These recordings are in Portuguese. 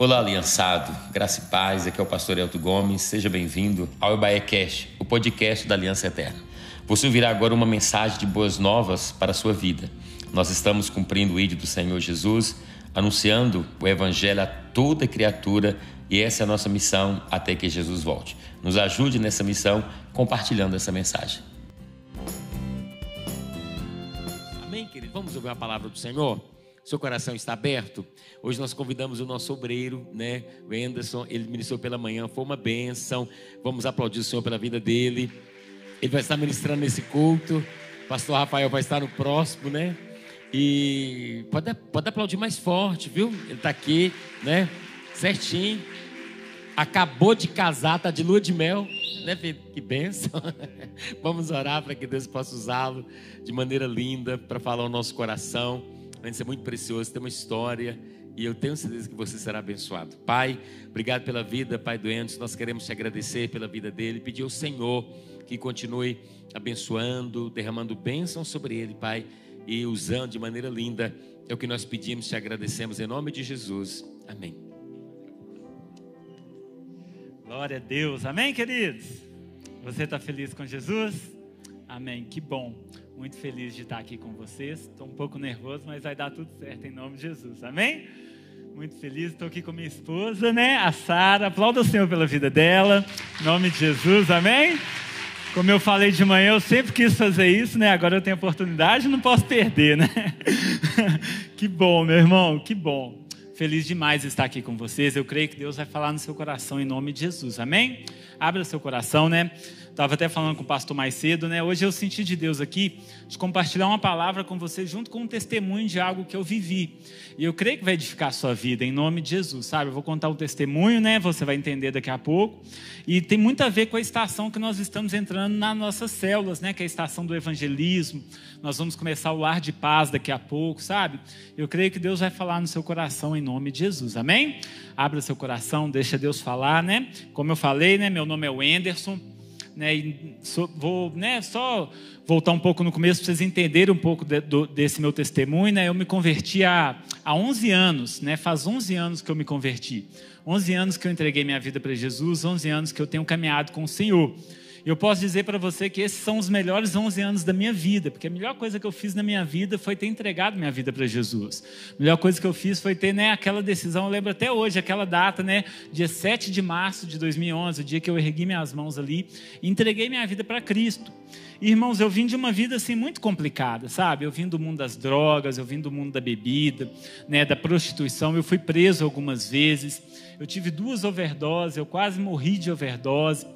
Olá, aliançado, graça e paz, aqui é o pastor Elton Gomes, seja bem-vindo ao Ebaé Cash, o podcast da Aliança Eterna. Você ouvirá agora uma mensagem de boas novas para a sua vida. Nós estamos cumprindo o ídolo do Senhor Jesus, anunciando o Evangelho a toda criatura e essa é a nossa missão até que Jesus volte. Nos ajude nessa missão compartilhando essa mensagem. Amém, querido? Vamos ouvir a palavra do Senhor? Seu coração está aberto? Hoje nós convidamos o nosso obreiro, né? O Anderson, ele ministrou pela manhã, foi uma bênção. Vamos aplaudir o Senhor pela vida dele. Ele vai estar ministrando nesse culto. Pastor Rafael vai estar no próximo, né? E pode, pode aplaudir mais forte, viu? Ele está aqui, né? Certinho. Acabou de casar, está de lua de mel. Né, filho? Que benção. Vamos orar para que Deus possa usá-lo de maneira linda para falar o nosso coração. De ser muito precioso, tem uma história e eu tenho certeza que você será abençoado. Pai, obrigado pela vida, Pai do Anderson. Nós queremos te agradecer pela vida dele, pedir ao Senhor que continue abençoando, derramando bênção sobre ele, Pai, e usando de maneira linda. É o que nós pedimos, te agradecemos em nome de Jesus. Amém. Glória a Deus. Amém, queridos? Você está feliz com Jesus? Amém. Que bom. Muito feliz de estar aqui com vocês. Estou um pouco nervoso, mas vai dar tudo certo em nome de Jesus. Amém? Muito feliz. Estou aqui com minha esposa, né? A Sara. Aplauda o Senhor pela vida dela. Em nome de Jesus. Amém? Como eu falei de manhã, eu sempre quis fazer isso, né? Agora eu tenho oportunidade, não posso perder, né? que bom, meu irmão. Que bom. Feliz demais de estar aqui com vocês. Eu creio que Deus vai falar no seu coração em nome de Jesus. Amém? Abra seu coração, né? Estava até falando com o pastor mais cedo, né? Hoje eu senti de Deus aqui de compartilhar uma palavra com você junto com um testemunho de algo que eu vivi. E eu creio que vai edificar a sua vida em nome de Jesus, sabe? Eu vou contar um testemunho, né? Você vai entender daqui a pouco. E tem muito a ver com a estação que nós estamos entrando nas nossas células, né? Que é a estação do evangelismo. Nós vamos começar o lar de paz daqui a pouco, sabe? Eu creio que Deus vai falar no seu coração em nome de Jesus. Amém? Abra seu coração, deixa Deus falar, né? Como eu falei, né? Meu nome é Wenderson né, e so, vou né, só voltar um pouco no começo para vocês entenderem um pouco de, do, desse meu testemunho. Né, eu me converti há, há 11 anos, né, faz 11 anos que eu me converti. 11 anos que eu entreguei minha vida para Jesus, 11 anos que eu tenho caminhado com o Senhor. Eu posso dizer para você que esses são os melhores 11 anos da minha vida, porque a melhor coisa que eu fiz na minha vida foi ter entregado minha vida para Jesus. A melhor coisa que eu fiz foi ter né, aquela decisão, eu lembro até hoje, aquela data, né, dia 7 de março de 2011, o dia que eu ergui minhas mãos ali e entreguei minha vida para Cristo. Irmãos, eu vim de uma vida assim muito complicada, sabe? Eu vim do mundo das drogas, eu vim do mundo da bebida, né, da prostituição. Eu fui preso algumas vezes. Eu tive duas overdoses, eu quase morri de overdose.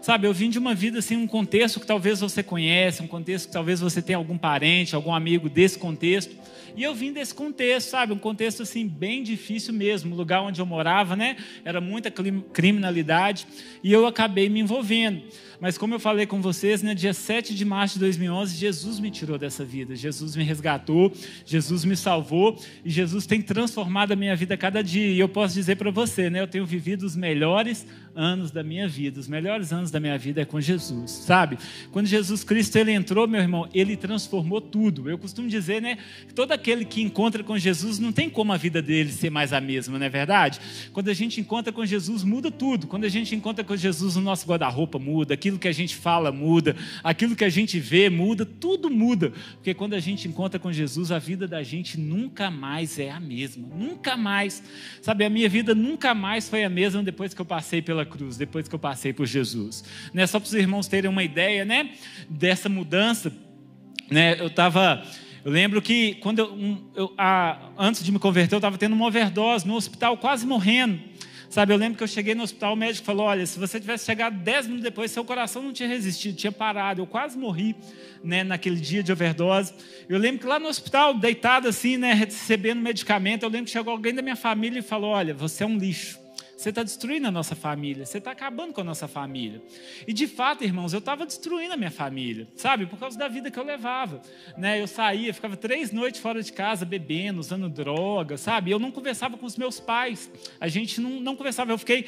Sabe, eu vim de uma vida assim, um contexto que talvez você conhece, um contexto que talvez você tenha algum parente, algum amigo desse contexto. E eu vim desse contexto, sabe? Um contexto assim bem difícil mesmo. O lugar onde eu morava, né? Era muita criminalidade e eu acabei me envolvendo. Mas como eu falei com vocês, né, dia 7 de março de 2011, Jesus me tirou dessa vida. Jesus me resgatou, Jesus me salvou e Jesus tem transformado a minha vida a cada dia. E eu posso dizer para você, né, eu tenho vivido os melhores anos da minha vida. Os melhores anos da minha vida é com Jesus, sabe? Quando Jesus Cristo ele entrou, meu irmão, ele transformou tudo. Eu costumo dizer, né, que todo aquele que encontra com Jesus não tem como a vida dele ser mais a mesma, não é verdade? Quando a gente encontra com Jesus, muda tudo. Quando a gente encontra com Jesus, o nosso guarda-roupa muda, aquilo que a gente fala muda, aquilo que a gente vê muda, tudo muda. Porque quando a gente encontra com Jesus, a vida da gente nunca mais é a mesma. Nunca mais. Sabe, a minha vida nunca mais foi a mesma depois que eu passei pela cruz, depois que eu passei por Jesus. Né? Só para os irmãos terem uma ideia né, dessa mudança, né, eu estava. Eu lembro que quando eu, eu a, antes de me converter, eu estava tendo uma overdose no hospital, quase morrendo. Sabe, eu lembro que eu cheguei no hospital, o médico falou: Olha, se você tivesse chegado 10 minutos depois, seu coração não tinha resistido, tinha parado. Eu quase morri né, naquele dia de overdose. Eu lembro que lá no hospital, deitado assim, né, recebendo medicamento, eu lembro que chegou alguém da minha família e falou: Olha, você é um lixo. Você está destruindo a nossa família, você está acabando com a nossa família. E de fato, irmãos, eu estava destruindo a minha família, sabe? Por causa da vida que eu levava. Né? Eu saía, ficava três noites fora de casa bebendo, usando droga, sabe? Eu não conversava com os meus pais, a gente não, não conversava. Eu fiquei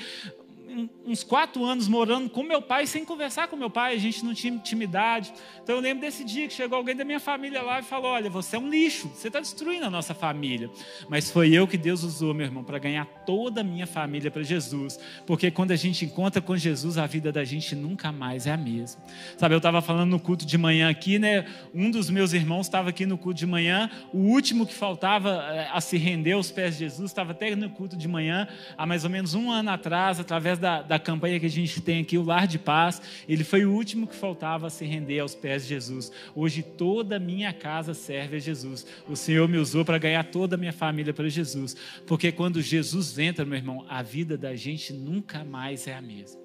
uns quatro anos morando com meu pai sem conversar com meu pai, a gente não tinha intimidade. Então eu lembro desse dia que chegou alguém da minha família lá e falou: Olha, você é um lixo, você está destruindo a nossa família. Mas foi eu que Deus usou, meu irmão, para ganhar toda a minha família para Jesus. Porque quando a gente encontra com Jesus, a vida da gente nunca mais é a mesma. Sabe, eu estava falando no culto de manhã aqui, né? Um dos meus irmãos estava aqui no culto de manhã, o último que faltava eh, a se render aos pés de Jesus estava até no culto de manhã, há mais ou menos um ano atrás, através da, da campanha que a gente tem aqui, o Lar de Paz. Ele foi o último que faltava a se render aos pés de Jesus. Hoje toda a minha casa serve a Jesus. O Senhor me usou para ganhar toda a minha família para Jesus. Porque quando Jesus entra, meu irmão, a vida da gente nunca mais é a mesma.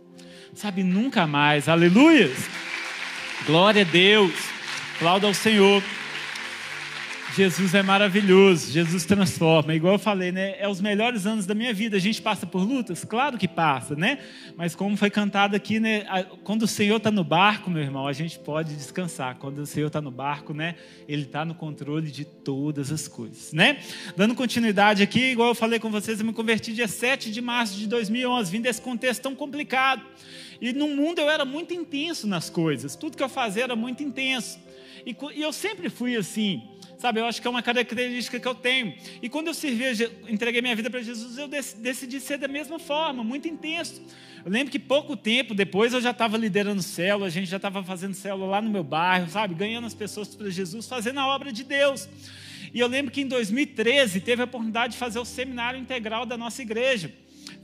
Sabe, nunca mais. Aleluias! Glória a Deus. Aplauda ao Senhor. Jesus é maravilhoso, Jesus transforma. Igual eu falei, né? É os melhores anos da minha vida. A gente passa por lutas? Claro que passa, né? Mas como foi cantado aqui, né? Quando o Senhor está no barco, meu irmão, a gente pode descansar. Quando o Senhor está no barco, né? Ele está no controle de todas as coisas, né? Dando continuidade aqui, igual eu falei com vocês, eu me converti dia 7 de março de 2011, vim desse contexto tão complicado. E no mundo eu era muito intenso nas coisas. Tudo que eu fazia era muito intenso. E, e eu sempre fui assim. Sabe, eu acho que é uma característica que eu tenho. E quando eu servi, entreguei minha vida para Jesus, eu decidi ser da mesma forma, muito intenso. Eu lembro que pouco tempo depois eu já estava liderando célula, a gente já estava fazendo célula lá no meu bairro, sabe, ganhando as pessoas para Jesus, fazendo a obra de Deus. E eu lembro que em 2013 teve a oportunidade de fazer o seminário integral da nossa igreja.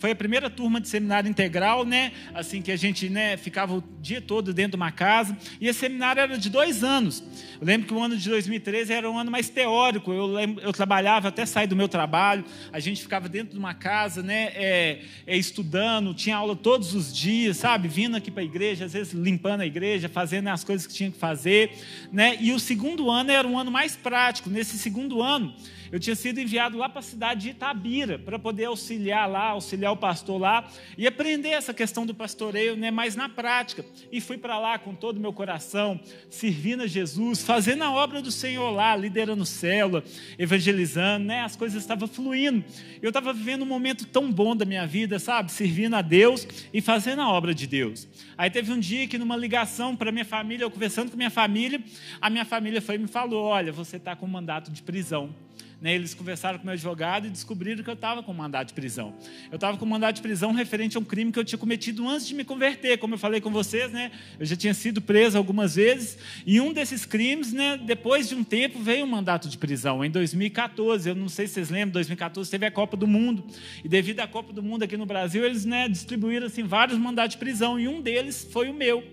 Foi a primeira turma de seminário integral, né? Assim que a gente né, ficava o dia todo dentro de uma casa. E esse seminário era de dois anos. Eu lembro que o ano de 2013 era um ano mais teórico. Eu, lembro, eu trabalhava até sair do meu trabalho. A gente ficava dentro de uma casa, né? É, é, estudando, tinha aula todos os dias, sabe? Vindo aqui para a igreja, às vezes limpando a igreja, fazendo as coisas que tinha que fazer, né? E o segundo ano era um ano mais prático. Nesse segundo ano, eu tinha sido enviado lá para a cidade de Itabira, para poder auxiliar lá, auxiliar o pastor lá e aprender essa questão do pastoreio né, mais na prática. E fui para lá com todo o meu coração, servindo a Jesus, fazendo a obra do Senhor lá, liderando célula, evangelizando, né, as coisas estavam fluindo. Eu estava vivendo um momento tão bom da minha vida, sabe? Servindo a Deus e fazendo a obra de Deus. Aí teve um dia que, numa ligação para minha família, eu conversando com minha família, a minha família foi e me falou: Olha, você está com mandato de prisão. Né, eles conversaram com meu advogado e descobriram que eu estava com mandado de prisão. Eu estava com mandado de prisão referente a um crime que eu tinha cometido antes de me converter. Como eu falei com vocês, né, eu já tinha sido preso algumas vezes. E um desses crimes, né, depois de um tempo, veio um mandato de prisão. Em 2014, eu não sei se vocês lembram, 2014 teve a Copa do Mundo. E devido à Copa do Mundo aqui no Brasil, eles né, distribuíram assim, vários mandatos de prisão. E um deles foi o meu.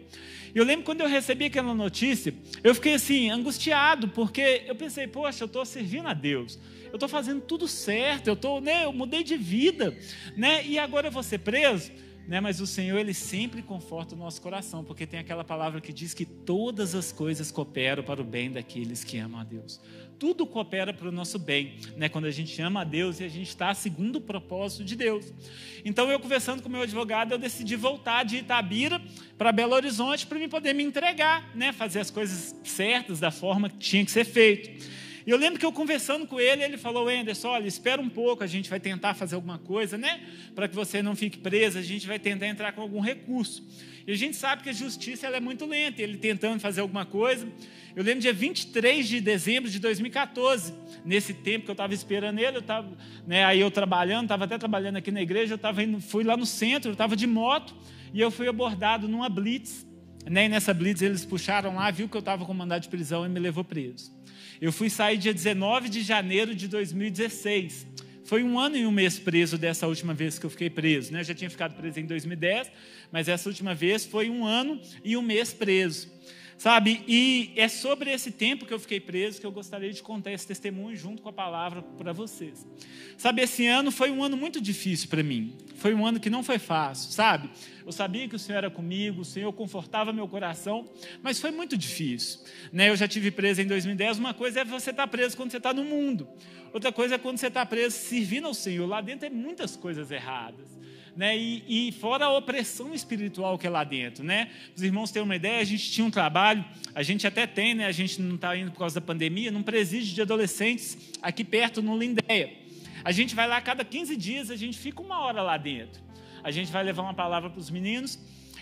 Eu lembro quando eu recebi aquela notícia, eu fiquei assim, angustiado, porque eu pensei, poxa, eu estou servindo a Deus, eu estou fazendo tudo certo, eu, tô, né, eu mudei de vida, né, e agora eu vou ser preso? Né, mas o Senhor, Ele sempre conforta o nosso coração, porque tem aquela palavra que diz que todas as coisas cooperam para o bem daqueles que amam a Deus tudo coopera para o nosso bem, né? Quando a gente ama a Deus e a gente está segundo o propósito de Deus. Então eu conversando com meu advogado, eu decidi voltar de Itabira para Belo Horizonte para me poder me entregar, né? Fazer as coisas certas da forma que tinha que ser feito. E eu lembro que eu conversando com ele, ele falou: Anderson, olha, espera um pouco, a gente vai tentar fazer alguma coisa, né? Para que você não fique preso, a gente vai tentar entrar com algum recurso. E a gente sabe que a justiça ela é muito lenta, ele tentando fazer alguma coisa. Eu lembro dia 23 de dezembro de 2014, nesse tempo que eu estava esperando ele, eu estava, né, aí eu trabalhando, estava até trabalhando aqui na igreja, eu estava indo, fui lá no centro, eu estava de moto e eu fui abordado numa blitz. Né, e nessa blitz eles puxaram lá, viu que eu estava com mandado de prisão e me levou preso. Eu fui sair dia 19 de janeiro de 2016. Foi um ano e um mês preso dessa última vez que eu fiquei preso. Né? Eu já tinha ficado preso em 2010, mas essa última vez foi um ano e um mês preso. Sabe? E é sobre esse tempo que eu fiquei preso que eu gostaria de contar esse testemunho junto com a palavra para vocês. Sabe, esse ano foi um ano muito difícil para mim. Foi um ano que não foi fácil, sabe? Eu sabia que o Senhor era comigo, o Senhor confortava meu coração, mas foi muito difícil. Né? Eu já tive preso em 2010. Uma coisa é você estar tá preso quando você está no mundo, outra coisa é quando você está preso servindo ao Senhor. Lá dentro tem muitas coisas erradas né? E, e, fora a opressão espiritual que é lá dentro, né? Os irmãos têm uma ideia, a gente tinha um trabalho, a gente até tem, né? A gente não está indo por causa da pandemia, num presídio de adolescentes aqui perto no Lindéia. A gente vai lá cada 15 dias, a gente fica uma hora lá dentro. a gente vai levar uma palavra para os meninos.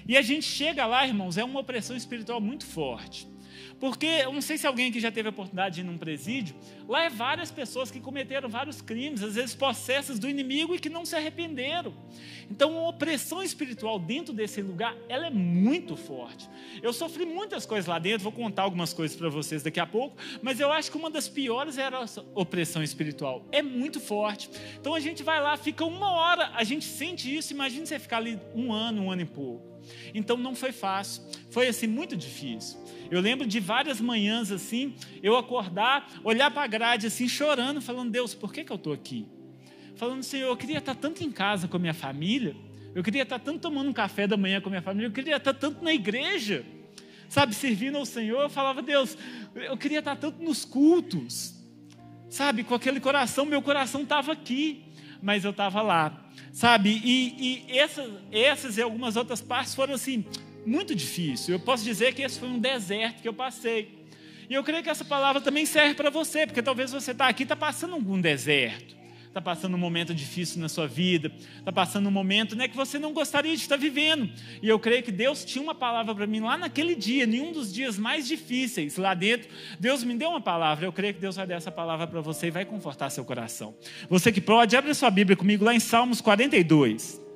E a gente chega lá, irmãos, é uma opressão espiritual muito forte. Porque eu não sei se alguém aqui já teve a oportunidade de ir num presídio, lá é várias pessoas que cometeram vários crimes, às vezes possessas do inimigo e que não se arrependeram. Então, a opressão espiritual dentro desse lugar, ela é muito forte. Eu sofri muitas coisas lá dentro, vou contar algumas coisas para vocês daqui a pouco, mas eu acho que uma das piores era a opressão espiritual. É muito forte. Então a gente vai lá, fica uma hora, a gente sente isso, imagina você ficar ali um ano, um ano e pouco. Então não foi fácil, foi assim muito difícil. Eu lembro de várias manhãs assim, eu acordar, olhar para a grade assim, chorando, falando: Deus, por que, que eu estou aqui? Falando, Senhor, eu queria estar tanto em casa com a minha família, eu queria estar tanto tomando um café da manhã com a minha família, eu queria estar tanto na igreja, sabe, servindo ao Senhor. Eu falava: Deus, eu queria estar tanto nos cultos, sabe, com aquele coração, meu coração estava aqui, mas eu estava lá, sabe, e, e essas, e algumas outras partes foram assim muito difícil. Eu posso dizer que esse foi um deserto que eu passei. E eu creio que essa palavra também serve para você, porque talvez você está aqui está passando algum deserto, está passando um momento difícil na sua vida, está passando um momento né, que você não gostaria de estar vivendo. E eu creio que Deus tinha uma palavra para mim lá naquele dia, em um dos dias mais difíceis lá dentro. Deus me deu uma palavra. Eu creio que Deus vai dar essa palavra para você e vai confortar seu coração. Você que pode, abre sua Bíblia comigo lá em Salmos 42.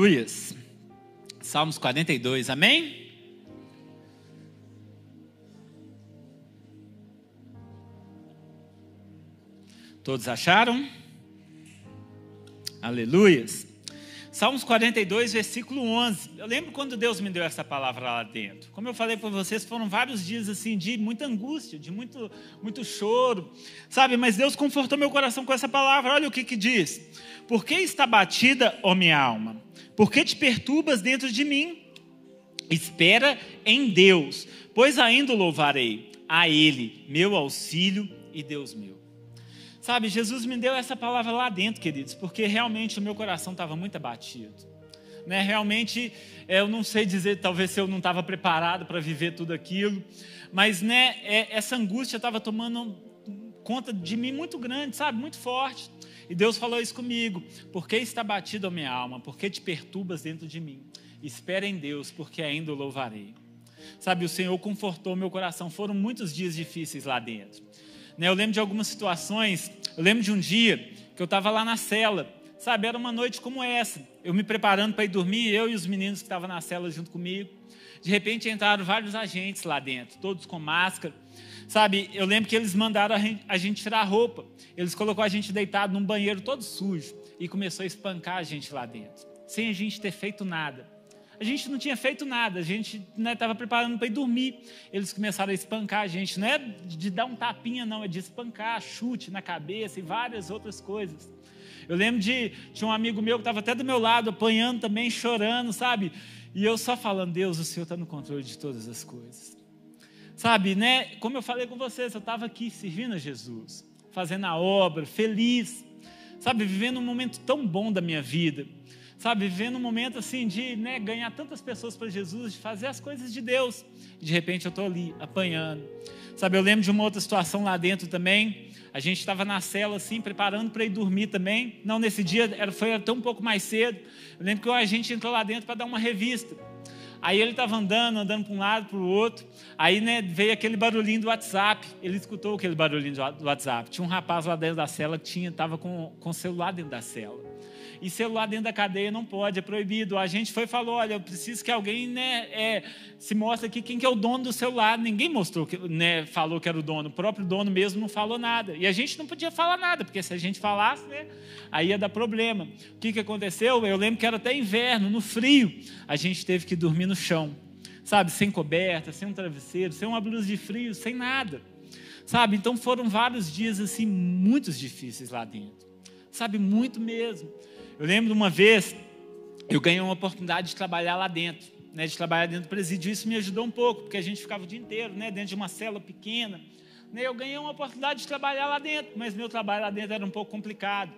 Aleluias. Salmos 42, amém? Todos acharam? Aleluias. Salmos 42, versículo 11. Eu lembro quando Deus me deu essa palavra lá dentro. Como eu falei para vocês, foram vários dias assim de muita angústia, de muito, muito choro, sabe? Mas Deus confortou meu coração com essa palavra. Olha o que que diz: Por que está batida, ó minha alma? Por que te perturbas dentro de mim? Espera em Deus, pois ainda louvarei a Ele, meu auxílio e Deus meu. Sabe, Jesus me deu essa palavra lá dentro, queridos, porque realmente o meu coração estava muito abatido. Né? Realmente, eu não sei dizer, talvez eu não estava preparado para viver tudo aquilo, mas né, é, essa angústia estava tomando conta de mim muito grande, sabe, muito forte. E Deus falou isso comigo: Por que está batido a minha alma? Por que te perturbas dentro de mim? Espera em Deus, porque ainda o louvarei. Sabe, o Senhor confortou meu coração. Foram muitos dias difíceis lá dentro. Né, eu lembro de algumas situações. Eu lembro de um dia que eu estava lá na cela. Sabe, era uma noite como essa. Eu me preparando para ir dormir, eu e os meninos que estavam na cela junto comigo. De repente entraram vários agentes lá dentro, todos com máscara. Sabe, eu lembro que eles mandaram a gente tirar a roupa. Eles colocou a gente deitado num banheiro todo sujo e começou a espancar a gente lá dentro, sem a gente ter feito nada. A gente não tinha feito nada, a gente estava né, preparando para ir dormir. Eles começaram a espancar a gente, não é de dar um tapinha, não, é de espancar, chute na cabeça e várias outras coisas. Eu lembro de um amigo meu que estava até do meu lado, apanhando também, chorando, sabe? E eu só falando, Deus, o Senhor está no controle de todas as coisas. Sabe, né? Como eu falei com vocês, eu estava aqui servindo a Jesus, fazendo a obra, feliz, sabe, vivendo um momento tão bom da minha vida, sabe, vivendo um momento assim de né, ganhar tantas pessoas para Jesus, de fazer as coisas de Deus. De repente eu estou ali apanhando. Sabe, eu lembro de uma outra situação lá dentro também. A gente estava na cela assim, preparando para ir dormir também. Não, nesse dia era, foi até um pouco mais cedo. Eu lembro que a gente entrou lá dentro para dar uma revista. Aí ele estava andando, andando para um lado, para o outro. Aí né, veio aquele barulhinho do WhatsApp. Ele escutou aquele barulhinho do WhatsApp. Tinha um rapaz lá dentro da cela que tinha, estava com, com o celular dentro da cela. E celular dentro da cadeia não pode, é proibido. A gente foi e falou: olha, eu preciso que alguém né, é, se mostre aqui quem que é o dono do celular. Ninguém mostrou, né, falou que era o dono. O próprio dono mesmo não falou nada. E a gente não podia falar nada, porque se a gente falasse, né, aí ia dar problema. O que, que aconteceu? Eu lembro que era até inverno, no frio, a gente teve que dormir no chão. Sabe, sem coberta, sem um travesseiro, sem uma blusa de frio, sem nada. Sabe, então foram vários dias assim, muito difíceis lá dentro. Sabe, muito mesmo. Eu lembro de uma vez, eu ganhei uma oportunidade de trabalhar lá dentro, né, de trabalhar dentro do presídio. Isso me ajudou um pouco, porque a gente ficava o dia inteiro né, dentro de uma cela pequena, Né, eu ganhei uma oportunidade de trabalhar lá dentro, mas meu trabalho lá dentro era um pouco complicado.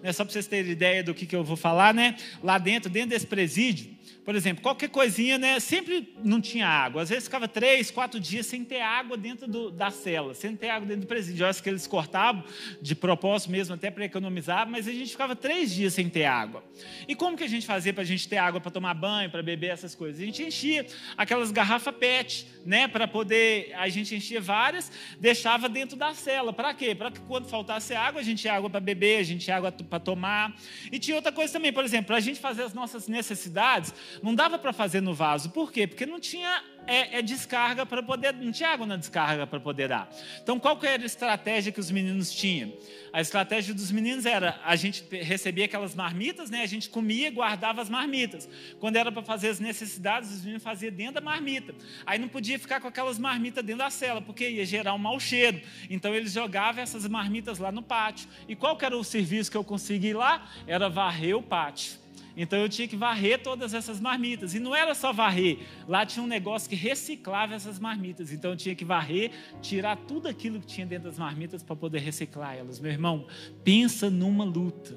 Né, só para vocês terem ideia do que, que eu vou falar, né? Lá dentro, dentro desse presídio, por exemplo, qualquer coisinha, né? Sempre não tinha água. Às vezes ficava três, quatro dias sem ter água dentro do, da cela, sem ter água dentro do presídio. Eu acho que eles cortavam de propósito mesmo, até para economizar, mas a gente ficava três dias sem ter água. E como que a gente fazia para a gente ter água para tomar banho, para beber essas coisas? A gente enchia aquelas garrafas PET, né? Para poder. A gente enchia várias, deixava dentro da cela. Para quê? Para que quando faltasse água, a gente tinha água para beber, a gente tinha água para tomar. E tinha outra coisa também, por exemplo, para a gente fazer as nossas necessidades não dava para fazer no vaso. Por quê? Porque não tinha é, é descarga para poder, não tinha água na descarga para poder dar. Então, qual que era a estratégia que os meninos tinham? A estratégia dos meninos era a gente recebia aquelas marmitas, né? A gente comia, guardava as marmitas. Quando era para fazer as necessidades, os meninos faziam dentro da marmita. Aí não podia ficar com aquelas marmitas dentro da cela, porque ia gerar um mau cheiro. Então eles jogavam essas marmitas lá no pátio. E qual que era o serviço que eu consegui lá? Era varrer o pátio. Então eu tinha que varrer todas essas marmitas. E não era só varrer, lá tinha um negócio que reciclava essas marmitas. Então eu tinha que varrer, tirar tudo aquilo que tinha dentro das marmitas para poder reciclar elas. Meu irmão, pensa numa luta.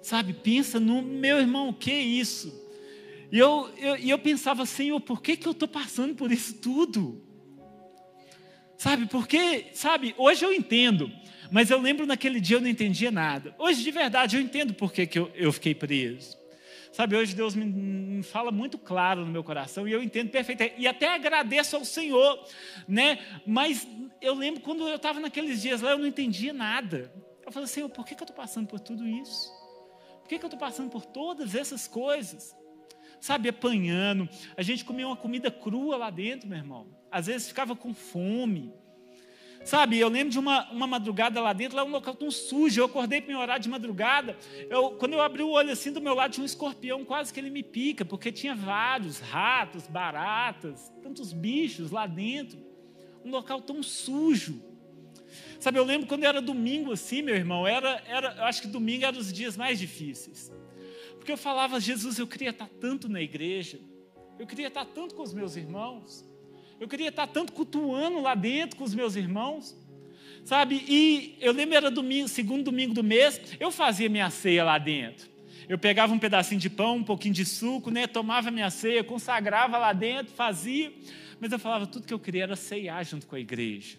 Sabe, pensa no meu irmão, o que é isso? E eu, eu, eu pensava, Senhor, por que, que eu estou passando por isso tudo? Sabe, porque, sabe, hoje eu entendo mas eu lembro naquele dia eu não entendia nada. Hoje, de verdade, eu entendo por que, que eu, eu fiquei preso. Sabe, hoje Deus me, me, fala muito claro no meu coração e eu entendo perfeitamente. E até agradeço ao Senhor, né? Mas eu lembro quando eu estava naqueles dias lá, eu não entendia nada. Eu falei, Senhor, por que, que eu estou passando por tudo isso? Por que, que eu estou passando por todas essas coisas? Sabe, apanhando. A gente comia uma comida crua lá dentro, meu irmão. Às vezes ficava com fome. Sabe, eu lembro de uma, uma madrugada lá dentro, lá é um local tão sujo. Eu acordei para me orar de madrugada. Eu, quando eu abri o olho assim, do meu lado tinha um escorpião, quase que ele me pica, porque tinha vários ratos, baratas, tantos bichos lá dentro. Um local tão sujo. Sabe, eu lembro quando era domingo assim, meu irmão, era, era, eu acho que domingo era os dias mais difíceis. Porque eu falava, Jesus, eu queria estar tanto na igreja, eu queria estar tanto com os meus irmãos. Eu queria estar tanto cultuando lá dentro com os meus irmãos. Sabe? E eu lembro era domingo, segundo domingo do mês, eu fazia minha ceia lá dentro. Eu pegava um pedacinho de pão, um pouquinho de suco, né? Tomava minha ceia, consagrava lá dentro, fazia. Mas eu falava, tudo que eu queria era ceiar junto com a igreja.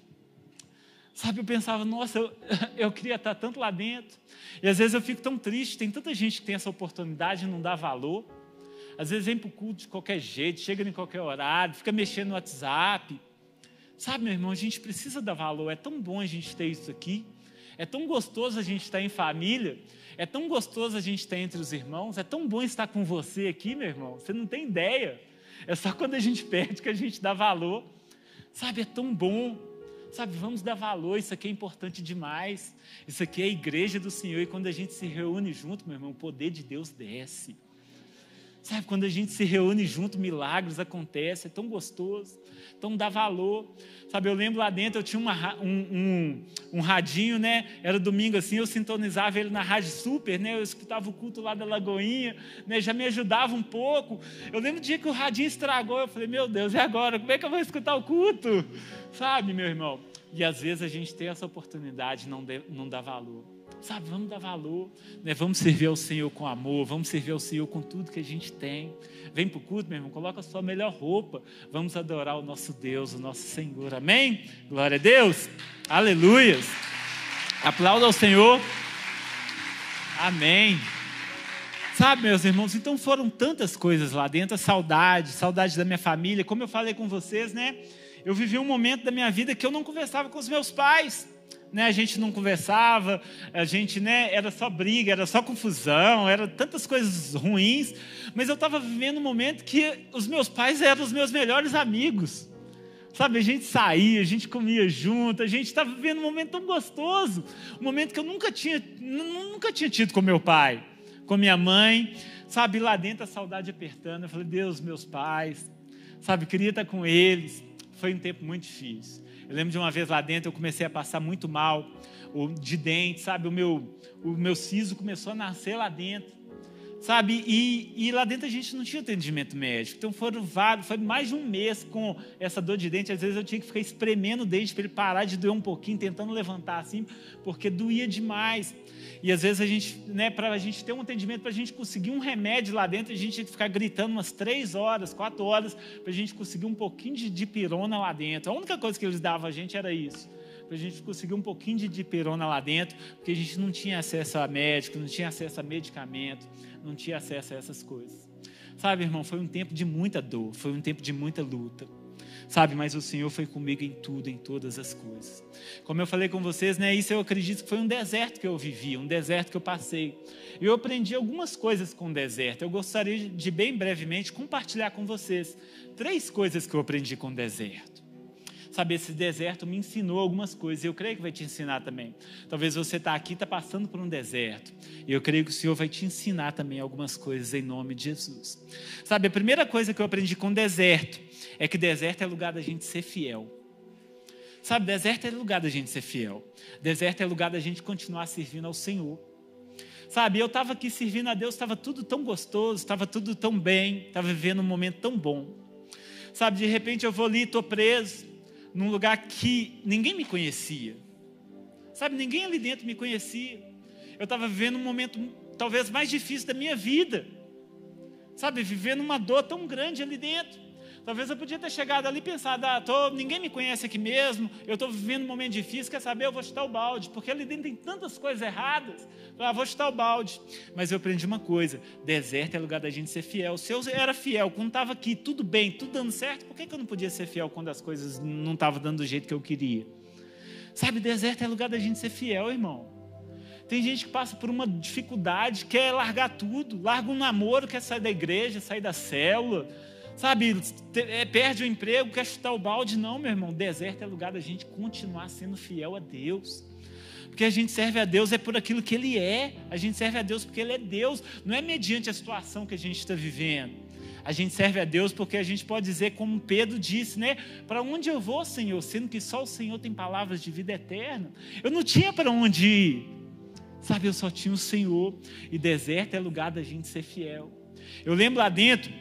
Sabe, eu pensava, nossa, eu, eu queria estar tanto lá dentro. E às vezes eu fico tão triste, tem tanta gente que tem essa oportunidade e não dá valor. Às vezes vem para o culto de qualquer jeito, chega em qualquer horário, fica mexendo no WhatsApp. Sabe, meu irmão, a gente precisa dar valor. É tão bom a gente ter isso aqui. É tão gostoso a gente estar em família. É tão gostoso a gente estar entre os irmãos. É tão bom estar com você aqui, meu irmão. Você não tem ideia. É só quando a gente perde que a gente dá valor. Sabe, é tão bom. Sabe, vamos dar valor. Isso aqui é importante demais. Isso aqui é a igreja do Senhor. E quando a gente se reúne junto, meu irmão, o poder de Deus desce. Sabe, quando a gente se reúne junto, milagres acontecem, é tão gostoso, então dá valor. Sabe, eu lembro lá dentro, eu tinha uma, um, um, um, radinho, né? Era domingo assim, eu sintonizava ele na rádio super, né? Eu escutava o culto lá da Lagoinha, né? Já me ajudava um pouco. Eu lembro do dia que o radinho estragou, eu falei, meu Deus, e agora? Como é que eu vou escutar o culto? Sabe, meu irmão? E às vezes a gente tem essa oportunidade não, não dá valor. Sabe, vamos dar valor, né? vamos servir ao Senhor com amor, vamos servir ao Senhor com tudo que a gente tem. Vem para o culto, meu irmão, coloca a sua melhor roupa. Vamos adorar o nosso Deus, o nosso Senhor. Amém? Glória a Deus. Aleluias. Aplauda ao Senhor. Amém. Sabe, meus irmãos, então foram tantas coisas lá dentro, a saudade, saudade da minha família. Como eu falei com vocês, né? Eu vivi um momento da minha vida que eu não conversava com os meus pais né, a gente não conversava, a gente né, era só briga, era só confusão, era tantas coisas ruins, mas eu estava vivendo um momento que os meus pais eram os meus melhores amigos. Sabe, a gente saía, a gente comia junto, a gente estava vivendo um momento tão gostoso, um momento que eu nunca tinha, nunca tinha tido com meu pai, com minha mãe, sabe, lá dentro a saudade apertando, eu falei, Deus, meus pais, sabe, queria estar com eles, foi um tempo muito difícil. Eu lembro de uma vez lá dentro eu comecei a passar muito mal, de dente, sabe? O meu, o meu siso começou a nascer lá dentro. Sabe? E, e, lá dentro a gente não tinha atendimento médico. Então foram vários, foi mais de um mês com essa dor de dente. Às vezes eu tinha que ficar espremendo o dente para ele parar de doer um pouquinho, tentando levantar assim, porque doía demais. E às vezes a gente, né, para a gente ter um atendimento, para a gente conseguir um remédio lá dentro, a gente tinha que ficar gritando umas três horas, quatro horas, para a gente conseguir um pouquinho de dipirona lá dentro. A única coisa que eles davam a gente era isso para a gente conseguir um pouquinho de dipirona lá dentro, porque a gente não tinha acesso a médico, não tinha acesso a medicamento, não tinha acesso a essas coisas. Sabe, irmão, foi um tempo de muita dor, foi um tempo de muita luta. Sabe, mas o Senhor foi comigo em tudo, em todas as coisas. Como eu falei com vocês, né, isso eu acredito que foi um deserto que eu vivi, um deserto que eu passei. Eu aprendi algumas coisas com o deserto. Eu gostaria de bem brevemente compartilhar com vocês três coisas que eu aprendi com o deserto. Sabe, esse deserto me ensinou algumas coisas e eu creio que vai te ensinar também. Talvez você está aqui, está passando por um deserto. E eu creio que o Senhor vai te ensinar também algumas coisas em nome de Jesus. Sabe, a primeira coisa que eu aprendi com o deserto é que deserto é lugar da gente ser fiel. Sabe, deserto é lugar da gente ser fiel. Deserto é lugar da gente continuar servindo ao Senhor. Sabe, eu estava aqui servindo a Deus, estava tudo tão gostoso, estava tudo tão bem, estava vivendo um momento tão bom. Sabe, de repente eu vou ali, estou preso, num lugar que ninguém me conhecia. Sabe, ninguém ali dentro me conhecia. Eu estava vivendo um momento talvez mais difícil da minha vida. Sabe, vivendo uma dor tão grande ali dentro. Talvez eu podia ter chegado ali e pensado, ah, tô, ninguém me conhece aqui mesmo, eu estou vivendo um momento difícil, quer saber, eu vou chutar o balde, porque ali dentro tem tantas coisas erradas, ah, vou chutar o balde. Mas eu aprendi uma coisa, deserto é lugar da gente ser fiel. Se eu era fiel quando estava aqui, tudo bem, tudo dando certo, por que, que eu não podia ser fiel quando as coisas não estavam dando do jeito que eu queria? Sabe, deserto é lugar da gente ser fiel, irmão. Tem gente que passa por uma dificuldade, quer largar tudo, larga um namoro, quer sair da igreja, sair da célula, sabe, é, perde o emprego, quer chutar o balde. Não, meu irmão, deserto é lugar da gente continuar sendo fiel a Deus. Porque a gente serve a Deus é por aquilo que Ele é, a gente serve a Deus porque Ele é Deus, não é mediante a situação que a gente está vivendo. A gente serve a Deus porque a gente pode dizer, como Pedro disse, né? Para onde eu vou, Senhor? Sendo que só o Senhor tem palavras de vida eterna. Eu não tinha para onde ir. Sabe, eu só tinha o Senhor. E deserto é lugar da gente ser fiel. Eu lembro lá dentro,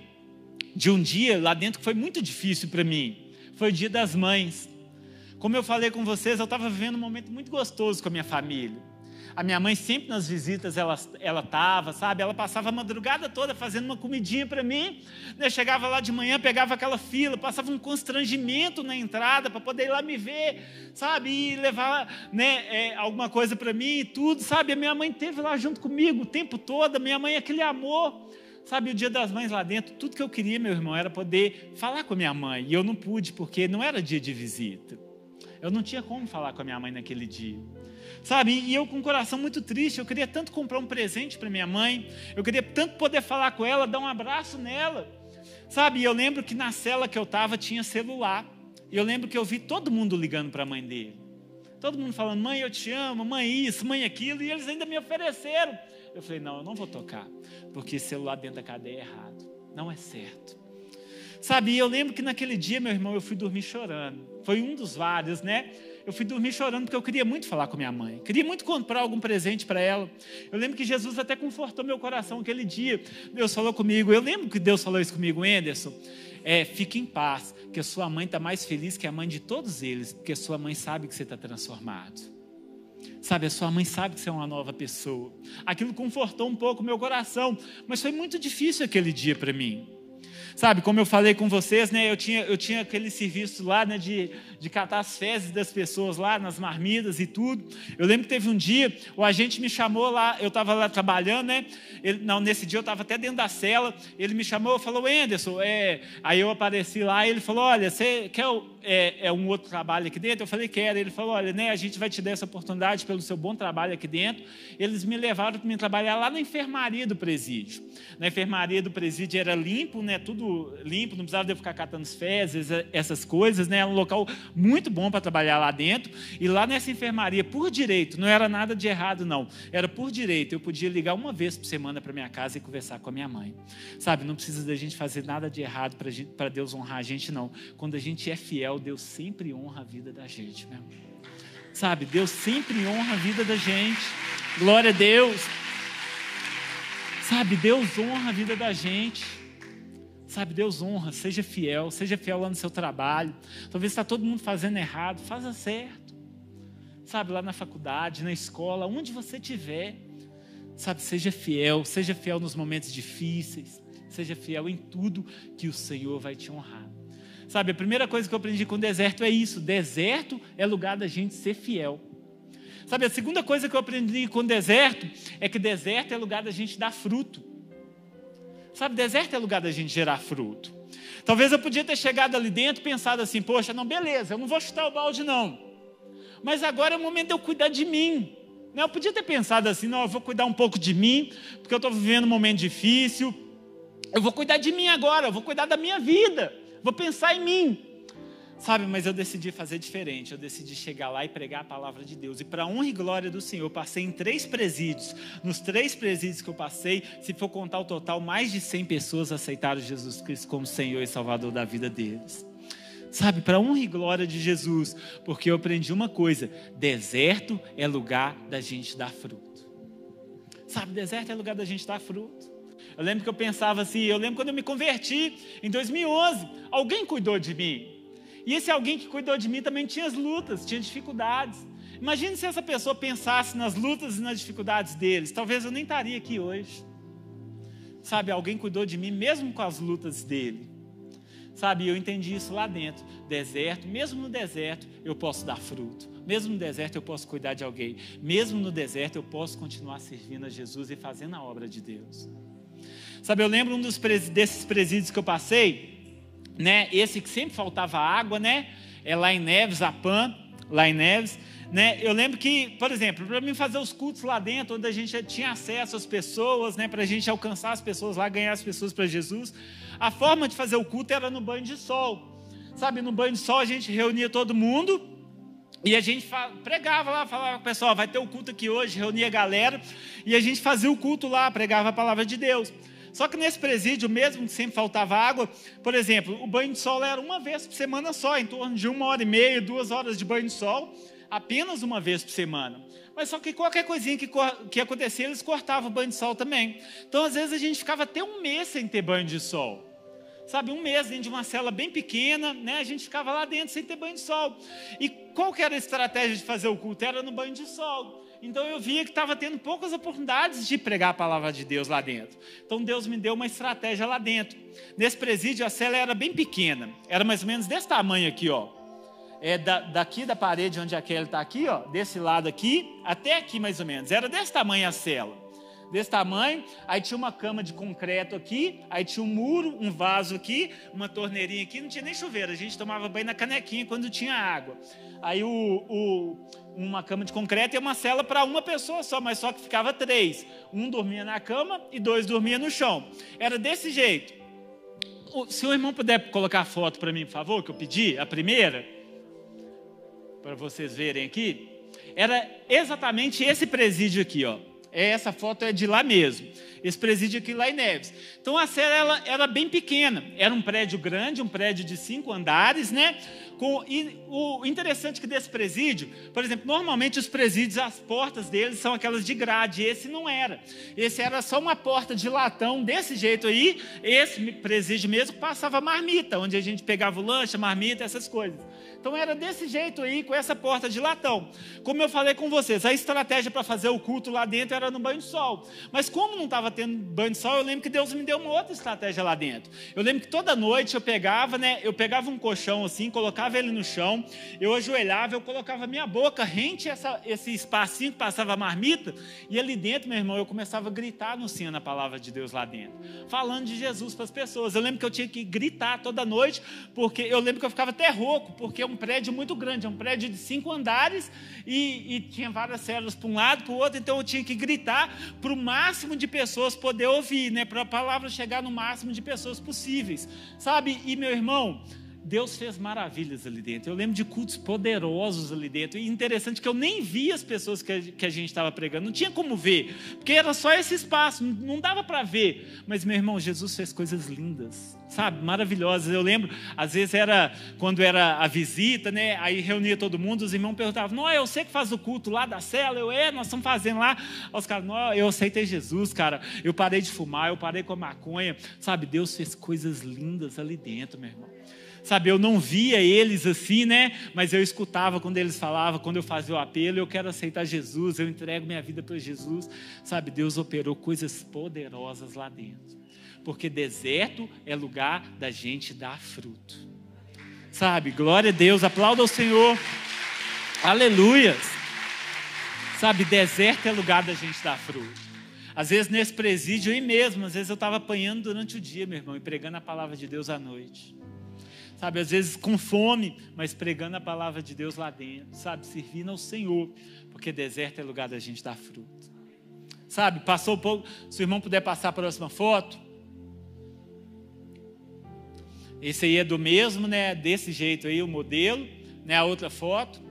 de um dia lá dentro que foi muito difícil para mim. Foi o dia das mães. Como eu falei com vocês, eu estava vivendo um momento muito gostoso com a minha família. A minha mãe sempre nas visitas ela ela estava, sabe? Ela passava a madrugada toda fazendo uma comidinha para mim. Eu chegava lá de manhã, pegava aquela fila, passava um constrangimento na entrada para poder ir lá me ver, sabe? E levar né, é, alguma coisa para mim e tudo, sabe? A minha mãe teve lá junto comigo o tempo todo. A minha mãe aquele amor. Sabe, o dia das mães lá dentro, tudo que eu queria, meu irmão, era poder falar com a minha mãe. E eu não pude, porque não era dia de visita. Eu não tinha como falar com a minha mãe naquele dia. Sabe, e eu com o coração muito triste, eu queria tanto comprar um presente para minha mãe, eu queria tanto poder falar com ela, dar um abraço nela. Sabe, eu lembro que na cela que eu estava tinha celular. E eu lembro que eu vi todo mundo ligando para a mãe dele. Todo mundo falando, mãe, eu te amo, mãe isso, mãe aquilo, e eles ainda me ofereceram. Eu falei, não, eu não vou tocar, porque celular dentro da cadeia é errado, não é certo. Sabe, eu lembro que naquele dia, meu irmão, eu fui dormir chorando. Foi um dos vários, né? Eu fui dormir chorando porque eu queria muito falar com minha mãe. Queria muito comprar algum presente para ela. Eu lembro que Jesus até confortou meu coração aquele dia. Deus falou comigo. Eu lembro que Deus falou isso comigo, Anderson. É, fique em paz, que a sua mãe está mais feliz que a mãe de todos eles, porque a sua mãe sabe que você está transformado. Sabe, a sua mãe sabe que você é uma nova pessoa. Aquilo confortou um pouco meu coração, mas foi muito difícil aquele dia para mim. Sabe, como eu falei com vocês, né, eu, tinha, eu tinha aquele serviço lá né, de, de catar as fezes das pessoas lá nas marmidas e tudo. Eu lembro que teve um dia, o agente me chamou lá, eu estava lá trabalhando, né? Ele, não, nesse dia eu estava até dentro da cela, ele me chamou, falou, Anderson, é... aí eu apareci lá ele falou, olha, você quer é, é, um outro trabalho aqui dentro? Eu falei, quero. Ele falou, olha, né, a gente vai te dar essa oportunidade pelo seu bom trabalho aqui dentro. Eles me levaram para me trabalhar lá na enfermaria do presídio. Na enfermaria do presídio era limpo, né, tudo tudo limpo, não precisava de ficar catando fezes, essas coisas, né? Era um local muito bom para trabalhar lá dentro. E lá nessa enfermaria, por direito, não era nada de errado, não. Era por direito. Eu podia ligar uma vez por semana para minha casa e conversar com a minha mãe. Sabe, não precisa da gente fazer nada de errado para Deus honrar a gente, não. Quando a gente é fiel, Deus sempre honra a vida da gente, né? Sabe, Deus sempre honra a vida da gente. Glória a Deus. Sabe, Deus honra a vida da gente. Sabe, Deus honra, seja fiel, seja fiel lá no seu trabalho. Talvez está todo mundo fazendo errado, faça certo. Sabe, lá na faculdade, na escola, onde você estiver. Sabe, seja fiel, seja fiel nos momentos difíceis, seja fiel em tudo que o Senhor vai te honrar. Sabe, a primeira coisa que eu aprendi com o deserto é isso: deserto é lugar da gente ser fiel. Sabe, a segunda coisa que eu aprendi com o deserto é que deserto é lugar da gente dar fruto. Sabe, deserto é lugar da gente gerar fruto. Talvez eu podia ter chegado ali dentro e pensado assim: poxa, não, beleza, eu não vou chutar o balde, não. Mas agora é o momento de eu cuidar de mim. Né, eu podia ter pensado assim: não, eu vou cuidar um pouco de mim, porque eu estou vivendo um momento difícil. Eu vou cuidar de mim agora, eu vou cuidar da minha vida, vou pensar em mim. Sabe, mas eu decidi fazer diferente. Eu decidi chegar lá e pregar a palavra de Deus. E para honra e glória do Senhor, passei em três presídios. Nos três presídios que eu passei, se for contar o total, mais de 100 pessoas aceitaram Jesus Cristo como Senhor e Salvador da vida deles. Sabe, para honra e glória de Jesus, porque eu aprendi uma coisa: deserto é lugar da gente dar fruto. Sabe, deserto é lugar da gente dar fruto. Eu lembro que eu pensava assim, eu lembro quando eu me converti em 2011, alguém cuidou de mim. E esse alguém que cuidou de mim também tinha as lutas, tinha dificuldades. Imagine se essa pessoa pensasse nas lutas e nas dificuldades deles. Talvez eu nem estaria aqui hoje. Sabe, alguém cuidou de mim mesmo com as lutas dele. Sabe, eu entendi isso lá dentro. Deserto, mesmo no deserto, eu posso dar fruto. Mesmo no deserto, eu posso cuidar de alguém. Mesmo no deserto, eu posso continuar servindo a Jesus e fazendo a obra de Deus. Sabe, eu lembro um dos desses presídios que eu passei né? Esse que sempre faltava água, né? É lá em Neves, a Pan, lá em Neves. Né? Eu lembro que, por exemplo, para mim fazer os cultos lá dentro, onde a gente tinha acesso às pessoas, né? para a gente alcançar as pessoas lá, ganhar as pessoas para Jesus, a forma de fazer o culto era no banho de sol. Sabe, no banho de sol a gente reunia todo mundo e a gente pregava lá, falava, pessoal, vai ter o culto aqui hoje, reunia a galera, e a gente fazia o culto lá, pregava a palavra de Deus. Só que nesse presídio, mesmo que sempre faltava água, por exemplo, o banho de sol era uma vez por semana só, em torno de uma hora e meia, duas horas de banho de sol, apenas uma vez por semana. Mas só que qualquer coisinha que, que acontecia, eles cortavam o banho de sol também. Então, às vezes, a gente ficava até um mês sem ter banho de sol. Sabe, um mês dentro de uma cela bem pequena, né? A gente ficava lá dentro sem ter banho de sol. E qual que era a estratégia de fazer o culto? Era no banho de sol. Então eu via que estava tendo poucas oportunidades de pregar a palavra de Deus lá dentro. Então Deus me deu uma estratégia lá dentro. Nesse presídio a cela era bem pequena, era mais ou menos desse tamanho aqui, ó. É da, daqui da parede onde a Kelly está aqui, ó, desse lado aqui até aqui mais ou menos. Era desse tamanho a cela desse tamanho, aí tinha uma cama de concreto aqui, aí tinha um muro, um vaso aqui, uma torneirinha aqui, não tinha nem chuveiro, a gente tomava banho na canequinha quando tinha água. Aí o, o uma cama de concreto e uma cela para uma pessoa só, mas só que ficava três. Um dormia na cama e dois dormiam no chão. Era desse jeito. Se o irmão puder colocar a foto para mim, por favor, que eu pedi, a primeira, para vocês verem aqui, era exatamente esse presídio aqui, ó. Essa foto é de lá mesmo. Esse presídio aqui lá em Neves. Então a cela ela era bem pequena. Era um prédio grande, um prédio de cinco andares, né? Com, e o interessante é que desse presídio, por exemplo, normalmente os presídios, as portas deles são aquelas de grade, esse não era. Esse era só uma porta de latão, desse jeito aí, esse presídio mesmo passava marmita, onde a gente pegava o lanche, marmita, essas coisas. Então era desse jeito aí, com essa porta de latão. Como eu falei com vocês, a estratégia para fazer o culto lá dentro era no banho de sol. Mas como não estava tendo banho de sol, eu lembro que Deus me deu uma outra estratégia lá dentro. Eu lembro que toda noite eu pegava, né? Eu pegava um colchão assim, colocava ele no chão, eu ajoelhava, eu colocava minha boca rente essa, esse espacinho que passava a marmita, e ali dentro, meu irmão, eu começava a gritar anunciando a palavra de Deus lá dentro, falando de Jesus para as pessoas. Eu lembro que eu tinha que gritar toda noite, porque eu lembro que eu ficava até rouco, porque um prédio muito grande, é um prédio de cinco andares e, e tinha várias células para um lado, para o outro, então eu tinha que gritar para o máximo de pessoas poder ouvir, né? Para a palavra chegar no máximo de pessoas possíveis, sabe? E meu irmão, Deus fez maravilhas ali dentro. Eu lembro de cultos poderosos ali dentro. E interessante que eu nem vi as pessoas que a, gente estava pregando. Não tinha como ver, porque era só esse espaço, não dava para ver. Mas, meu irmão, Jesus fez coisas lindas, sabe? Maravilhosas. Eu lembro, às vezes era quando era a visita, né? Aí reunia todo mundo, os irmãos perguntavam: Não, eu sei que faz o culto lá da cela. Eu, é, nós estamos fazendo lá. Os caras, não, eu aceitei Jesus, cara. Eu parei de fumar, eu parei com a maconha. Sabe, Deus fez coisas lindas ali dentro, meu irmão. Sabe, eu não via eles assim, né? Mas eu escutava quando eles falavam, quando eu fazia o apelo, eu quero aceitar Jesus, eu entrego minha vida para Jesus. Sabe, Deus operou coisas poderosas lá dentro. Porque deserto é lugar da gente dar fruto. Sabe, glória a Deus, aplauda o Senhor. Aleluias. Sabe, deserto é lugar da gente dar fruto. Às vezes nesse presídio aí mesmo, às vezes eu estava apanhando durante o dia, meu irmão, e pregando a palavra de Deus à noite sabe, às vezes com fome, mas pregando a palavra de Deus lá dentro, sabe, servindo ao Senhor, porque deserto é lugar da gente dar fruto. Sabe, passou pouco, se o irmão puder passar a próxima foto. Esse aí é do mesmo, né, desse jeito aí o modelo, né, a outra foto.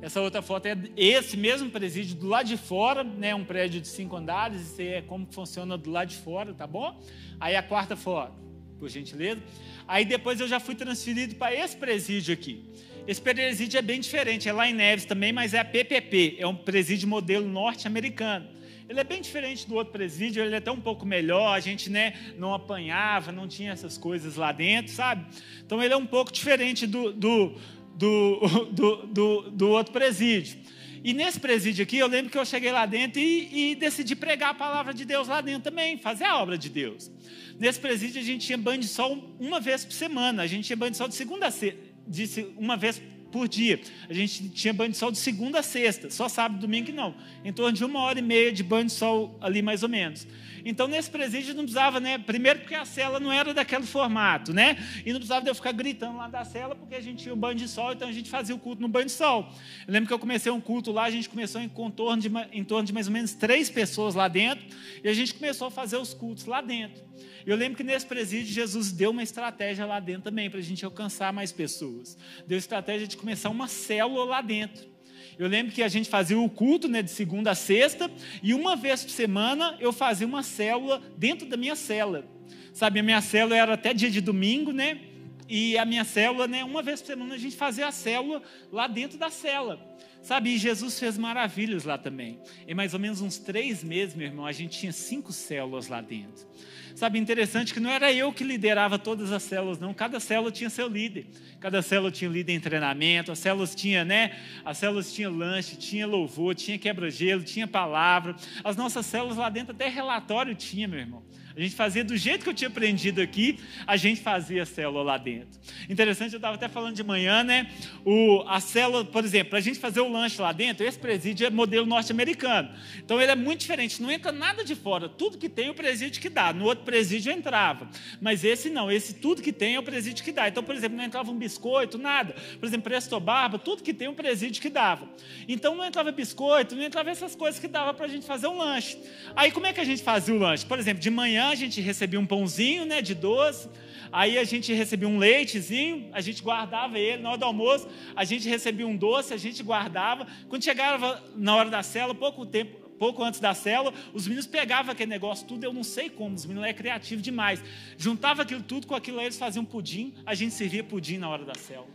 Essa outra foto é esse mesmo presídio do lado de fora, né, um prédio de cinco andares, isso aí é como funciona do lado de fora, tá bom? Aí a quarta foto, por gentileza. Aí depois eu já fui transferido para esse presídio aqui. Esse presídio é bem diferente, é lá em Neves também, mas é a PPP, é um presídio modelo norte-americano. Ele é bem diferente do outro presídio, ele é até um pouco melhor, a gente né, não apanhava, não tinha essas coisas lá dentro, sabe? Então ele é um pouco diferente do, do, do, do, do, do outro presídio. E nesse presídio aqui, eu lembro que eu cheguei lá dentro e, e decidi pregar a palavra de Deus lá dentro também, fazer a obra de Deus. Nesse presídio a gente tinha banho de sol uma vez por semana. A gente tinha banho de sol de segunda a sexta, de uma vez por dia. A gente tinha banho de sol de segunda a sexta, só sábado e domingo não. Em torno de uma hora e meia de banho de sol ali mais ou menos. Então, nesse presídio não precisava, né? Primeiro porque a cela não era daquele formato, né? E não precisava de eu ficar gritando lá da cela, porque a gente tinha o banho de sol, então a gente fazia o culto no banho de sol. Eu lembro que eu comecei um culto lá, a gente começou em, torno de, em torno de mais ou menos três pessoas lá dentro, e a gente começou a fazer os cultos lá dentro. Eu lembro que nesse presídio Jesus deu uma estratégia lá dentro também para a gente alcançar mais pessoas. Deu estratégia de começar uma célula lá dentro. Eu lembro que a gente fazia o culto né, de segunda a sexta, e uma vez por semana eu fazia uma célula dentro da minha cela. Sabe, a minha célula era até dia de domingo, né? E a minha célula, né, uma vez por semana a gente fazia a célula lá dentro da cela. Sabe, e Jesus fez maravilhas lá também. Em mais ou menos uns três meses, meu irmão, a gente tinha cinco células lá dentro. Sabe, interessante que não era eu que liderava todas as células, não. Cada célula tinha seu líder. Cada célula tinha líder em treinamento. As células tinham, né? As células tinham lanche, tinha louvor, tinha quebra-gelo, tinha palavra. As nossas células lá dentro até relatório tinha, meu irmão. A gente fazia do jeito que eu tinha aprendido aqui, a gente fazia a célula lá dentro. Interessante, eu estava até falando de manhã, né? O, a célula, por exemplo, para a gente fazer o lanche lá dentro, esse presídio é modelo norte-americano. Então ele é muito diferente, não entra nada de fora. Tudo que tem, o presídio que dá. No outro presídio entrava. Mas esse não, esse tudo que tem é o presídio que dá. Então, por exemplo, não entrava um biscoito, nada. Por exemplo, presto barba, tudo que tem, o presídio que dava. Então não entrava biscoito, não entrava essas coisas que dava para a gente fazer um lanche. Aí como é que a gente fazia o lanche? Por exemplo, de manhã manhã a gente recebia um pãozinho né, de doce, aí a gente recebia um leitezinho, a gente guardava ele. Na hora do almoço, a gente recebia um doce, a gente guardava. Quando chegava na hora da cela, pouco tempo, pouco antes da célula, os meninos pegavam aquele negócio tudo, eu não sei como, os meninos é criativo demais. Juntava aquilo tudo com aquilo aí, eles faziam pudim, a gente servia pudim na hora da célula.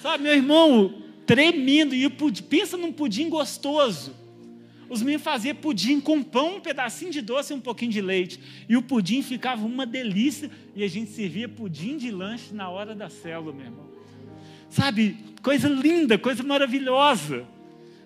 Sabe, meu irmão, tremendo, e pudim, pensa num pudim gostoso os meninos faziam pudim com pão, um pedacinho de doce e um pouquinho de leite. E o pudim ficava uma delícia. E a gente servia pudim de lanche na hora da célula, meu irmão. Sabe, coisa linda, coisa maravilhosa.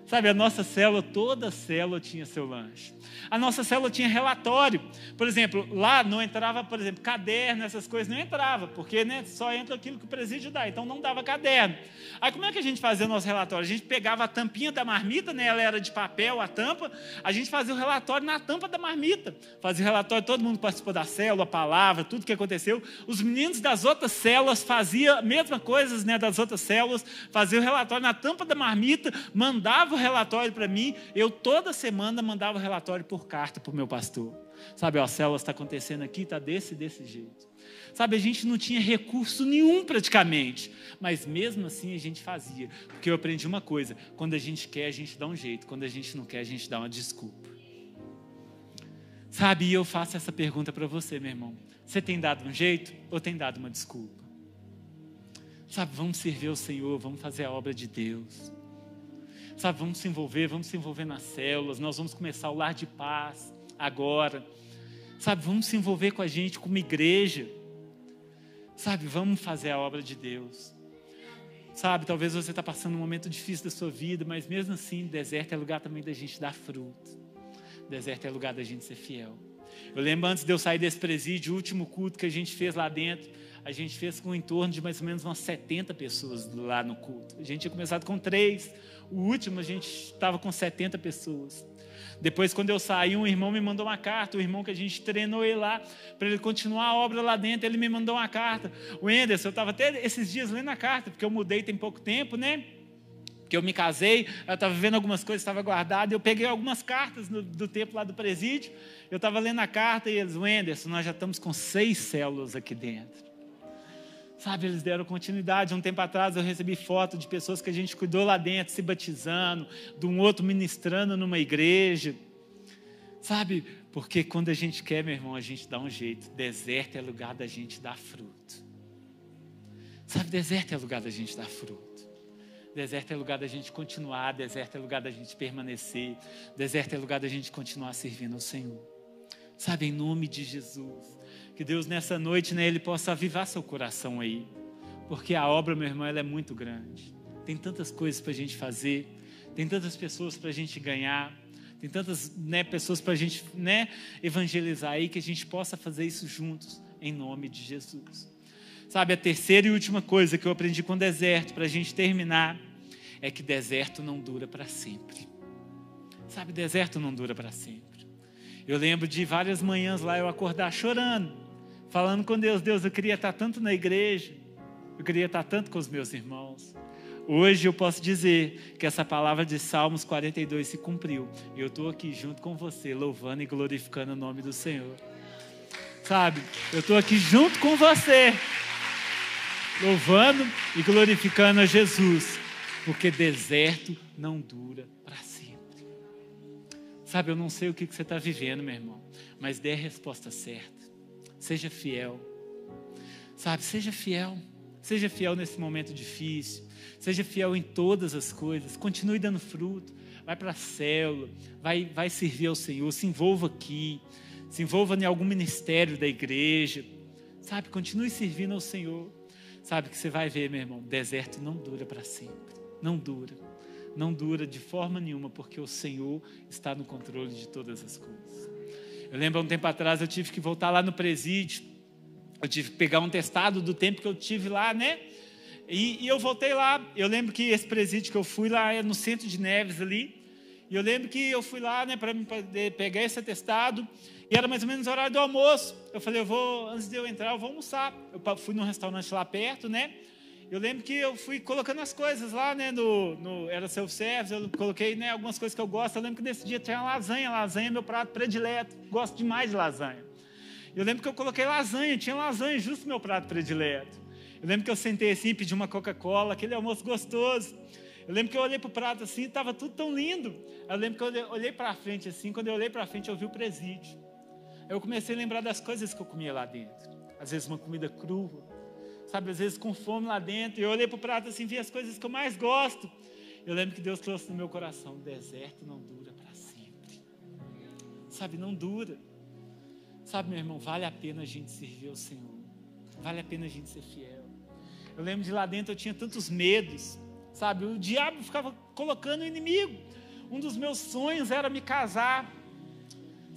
Sabe, a nossa célula, toda célula tinha seu lanche. A nossa célula tinha relatório. Por exemplo, lá não entrava, por exemplo, caderno, essas coisas não entrava, porque né, só entra aquilo que o presídio dá, então não dava caderno. Aí como é que a gente fazia o nosso relatório? A gente pegava a tampinha da marmita, né, ela era de papel, a tampa, a gente fazia o relatório na tampa da marmita. Fazia o relatório, todo mundo participou da célula, a palavra, tudo que aconteceu. Os meninos das outras células faziam a mesma coisa né, das outras células, faziam o relatório na tampa da marmita, mandava relatório para mim, eu toda semana mandava o relatório por carta para o meu pastor. Sabe, ó, a célula está acontecendo aqui, está desse desse jeito. Sabe, a gente não tinha recurso nenhum praticamente, mas mesmo assim a gente fazia, porque eu aprendi uma coisa: quando a gente quer, a gente dá um jeito, quando a gente não quer, a gente dá uma desculpa. Sabe, e eu faço essa pergunta para você, meu irmão: você tem dado um jeito ou tem dado uma desculpa? Sabe, vamos servir o Senhor, vamos fazer a obra de Deus. Sabe, vamos se envolver, vamos se envolver nas células, nós vamos começar o lar de paz agora. Sabe, vamos se envolver com a gente como igreja. Sabe, vamos fazer a obra de Deus. Sabe, talvez você está passando um momento difícil da sua vida, mas mesmo assim, deserto é lugar também da gente dar fruto. Deserto é lugar da gente ser fiel. Eu lembro antes de eu sair desse presídio, o último culto que a gente fez lá dentro, a gente fez com em torno de mais ou menos umas 70 pessoas lá no culto. A gente tinha começado com três, o último a gente estava com 70 pessoas. Depois, quando eu saí, um irmão me mandou uma carta, o irmão que a gente treinou ele lá, para ele continuar a obra lá dentro, ele me mandou uma carta. O Enderson, eu estava até esses dias lendo a carta, porque eu mudei tem pouco tempo, né? Porque eu me casei, eu estava vendo algumas coisas, estava guardado, eu peguei algumas cartas no, do tempo lá do presídio, eu estava lendo a carta e eles, Enderson, nós já estamos com seis células aqui dentro. Sabe, eles deram continuidade. Um tempo atrás eu recebi foto de pessoas que a gente cuidou lá dentro, se batizando, de um outro ministrando numa igreja. Sabe, porque quando a gente quer, meu irmão, a gente dá um jeito. Deserto é lugar da gente dar fruto. Sabe, deserto é lugar da gente dar fruto. Deserto é lugar da gente continuar, deserto é lugar da gente permanecer, deserto é lugar da gente continuar servindo ao Senhor. Sabe, em nome de Jesus. Que Deus nessa noite, né, Ele possa avivar seu coração aí. Porque a obra, meu irmão, ela é muito grande. Tem tantas coisas para a gente fazer, tem tantas pessoas para a gente ganhar, tem tantas né, pessoas para a gente né, evangelizar aí, que a gente possa fazer isso juntos, em nome de Jesus. Sabe, a terceira e última coisa que eu aprendi com o deserto, para a gente terminar, é que deserto não dura para sempre. Sabe, deserto não dura para sempre. Eu lembro de várias manhãs lá eu acordar chorando, falando com Deus: Deus, eu queria estar tanto na igreja, eu queria estar tanto com os meus irmãos. Hoje eu posso dizer que essa palavra de Salmos 42 se cumpriu. E eu estou aqui junto com você, louvando e glorificando o nome do Senhor. Sabe, eu estou aqui junto com você, louvando e glorificando a Jesus, porque deserto não dura para sempre. Sabe, eu não sei o que você está vivendo, meu irmão, mas dê a resposta certa. Seja fiel. Sabe, seja fiel. Seja fiel nesse momento difícil. Seja fiel em todas as coisas. Continue dando fruto. Vai para a célula. Vai, vai servir ao Senhor. Se envolva aqui. Se envolva em algum ministério da igreja. Sabe, continue servindo ao Senhor. Sabe que você vai ver, meu irmão, deserto não dura para sempre. Não dura. Não dura de forma nenhuma, porque o Senhor está no controle de todas as coisas. Eu lembro um tempo atrás eu tive que voltar lá no presídio. Eu tive que pegar um testado do tempo que eu tive lá, né? E, e eu voltei lá. Eu lembro que esse presídio que eu fui lá é no centro de Neves ali. E eu lembro que eu fui lá, né, para poder pegar esse atestado. E era mais ou menos o horário do almoço. Eu falei, eu vou, antes de eu entrar, eu vou almoçar. Eu fui num restaurante lá perto, né? Eu lembro que eu fui colocando as coisas lá, né? No, no era self-service, eu coloquei né, algumas coisas que eu gosto. Eu lembro que nesse dia tinha lasanha. Lasanha é meu prato predileto. Gosto demais de lasanha. Eu lembro que eu coloquei lasanha, tinha lasanha, justo meu prato predileto. Eu lembro que eu sentei assim, pedi uma Coca-Cola, aquele almoço gostoso. Eu lembro que eu olhei para o prato assim, estava tudo tão lindo. Eu lembro que eu olhei para frente assim, quando eu olhei para frente, eu vi o presídio. Eu comecei a lembrar das coisas que eu comia lá dentro. Às vezes uma comida crua, sabe, às vezes com fome lá dentro. E eu olhei para o prato assim, vi as coisas que eu mais gosto. Eu lembro que Deus trouxe no meu coração: deserto não dura para sempre. Sabe, não dura. Sabe, meu irmão, vale a pena a gente servir ao Senhor. Vale a pena a gente ser fiel. Eu lembro de lá dentro eu tinha tantos medos. Sabe, o diabo ficava colocando o inimigo. Um dos meus sonhos era me casar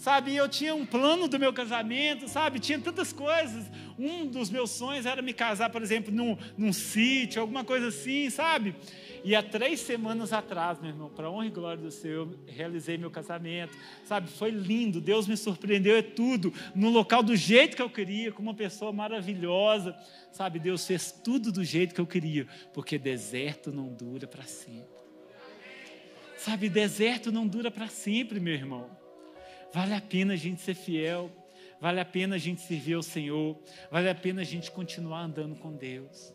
sabe? Eu tinha um plano do meu casamento, sabe? Tinha tantas coisas. Um dos meus sonhos era me casar, por exemplo, num, num sítio, alguma coisa assim, sabe? E há três semanas atrás, meu irmão, para honra e glória do Senhor, eu realizei meu casamento, sabe? Foi lindo, Deus me surpreendeu, é tudo, no local do jeito que eu queria, com uma pessoa maravilhosa, sabe? Deus fez tudo do jeito que eu queria, porque deserto não dura para sempre. Sabe, deserto não dura para sempre, meu irmão. Vale a pena a gente ser fiel. Vale a pena a gente servir ao Senhor, vale a pena a gente continuar andando com Deus.